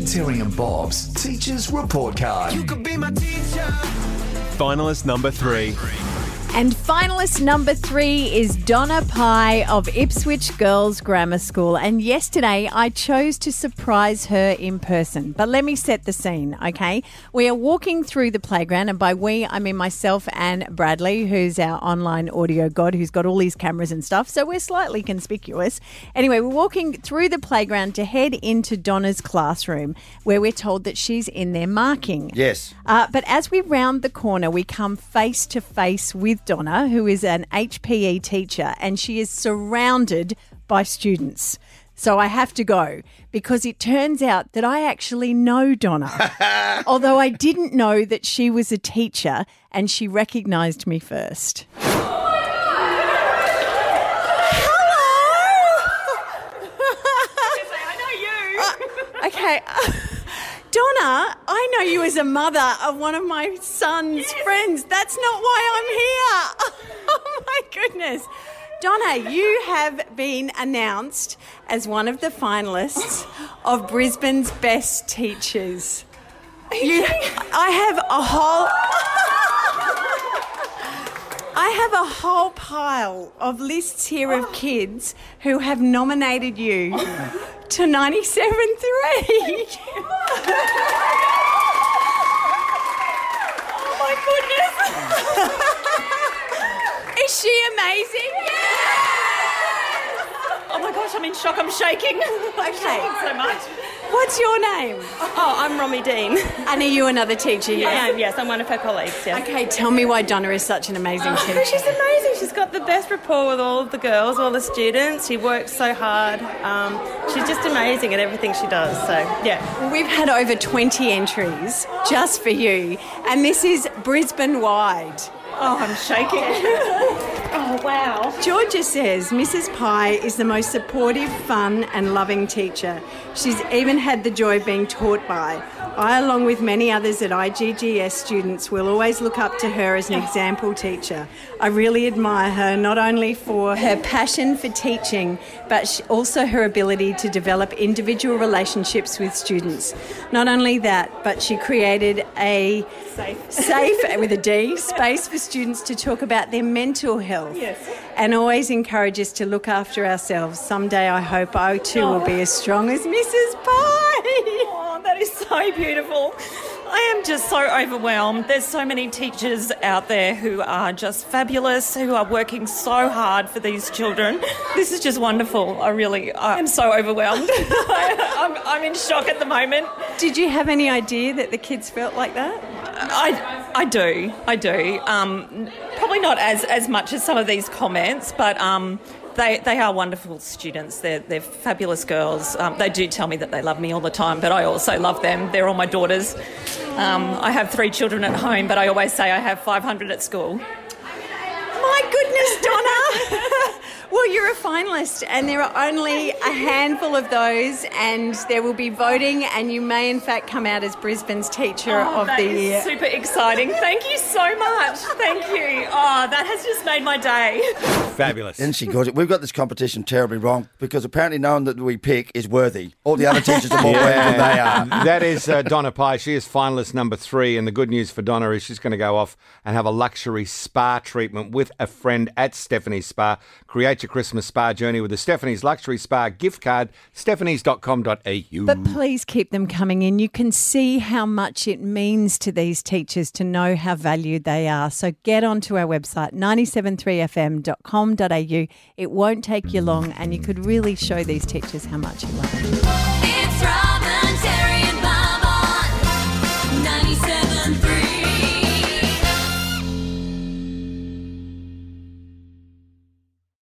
Terry and Bob's Teacher's Report Card. You could be my teacher. Finalist number three. And finalist number three is Donna Pye of Ipswich Girls Grammar School. And yesterday I chose to surprise her in person. But let me set the scene, okay? We are walking through the playground, and by we, I mean myself and Bradley, who's our online audio god, who's got all these cameras and stuff. So we're slightly conspicuous. Anyway, we're walking through the playground to head into Donna's classroom, where we're told that she's in there marking. Yes. Uh, but as we round the corner, we come face to face with Donna, who is an HPE teacher, and she is surrounded by students. So I have to go because it turns out that I actually know Donna. Although I didn't know that she was a teacher and she recognized me first. Hello. Uh, okay. Donna, I know you as a mother of one of my son's friends. That's not why I'm here. Oh my goodness. Donna, you have been announced as one of the finalists of Brisbane's best teachers. You, I have a whole. I have a whole pile of lists here of oh. kids who have nominated you to 97.3. oh my goodness. Is she amazing? Oh my gosh, I'm in shock. I'm shaking. I'm shaking so much. What's your name? Oh, I'm Romy Dean. And are you another teacher? I Yes. am, yes. I'm one of her colleagues, yes. Okay, tell me why Donna is such an amazing Oh, teacher. she's amazing. She's got the best rapport with all of the girls, all the students. She works so hard. Um, she's just amazing at everything she does. So, yeah. We've had over 20 entries just for you, and this is Brisbane wide. Oh, I'm shaking. Georgia says Mrs. Pye is the most supportive, fun, and loving teacher. She's even had the joy of being taught by. I, along with many others at IGGS students, will always look up to her as an example teacher. I really admire her not only for her passion for teaching, but also her ability to develop individual relationships with students. Not only that, but she created a Safe. safe with a D space for students to talk about their mental health. Yes. And always encourage us to look after ourselves. Someday I hope I too will be as strong as Mrs. Pye. Oh, that is so beautiful. I am just so overwhelmed. There's so many teachers out there who are just fabulous, who are working so hard for these children. This is just wonderful. I really, I am so overwhelmed. I'm, I'm in shock at the moment. Did you have any idea that the kids felt like that? I, I do, I do. Um, probably not as, as much as some of these comments, but um, they, they are wonderful students. They're, they're fabulous girls. Um, they do tell me that they love me all the time, but I also love them. They're all my daughters. Um, I have three children at home, but I always say I have 500 at school. My goodness, Donna! well, you're a finalist, and there are only a handful of those, and there will be voting, and you may, in fact, come out as Brisbane's Teacher Oh, of that the is Year. super exciting. Thank you so much. Thank you. Oh, that has just made my day. Fabulous. Isn't she gorgeous? We've got this competition terribly wrong because apparently no one that we pick is worthy. All the other teachers are more worthy than they are. that is uh, Donna Pye. She is finalist number three. And the good news for Donna is she's going to go off and have a luxury spa treatment with a friend at Stephanie's Spa. Create your Christmas spa journey with the Stephanie's Luxury Spa gift card, stephanies.com.au. But please keep them coming in. You can see how much it means to these teachers to know how valued they are. So get onto our website, 973fm.com.au. It won't take you long, and you could really show these teachers how much you love them.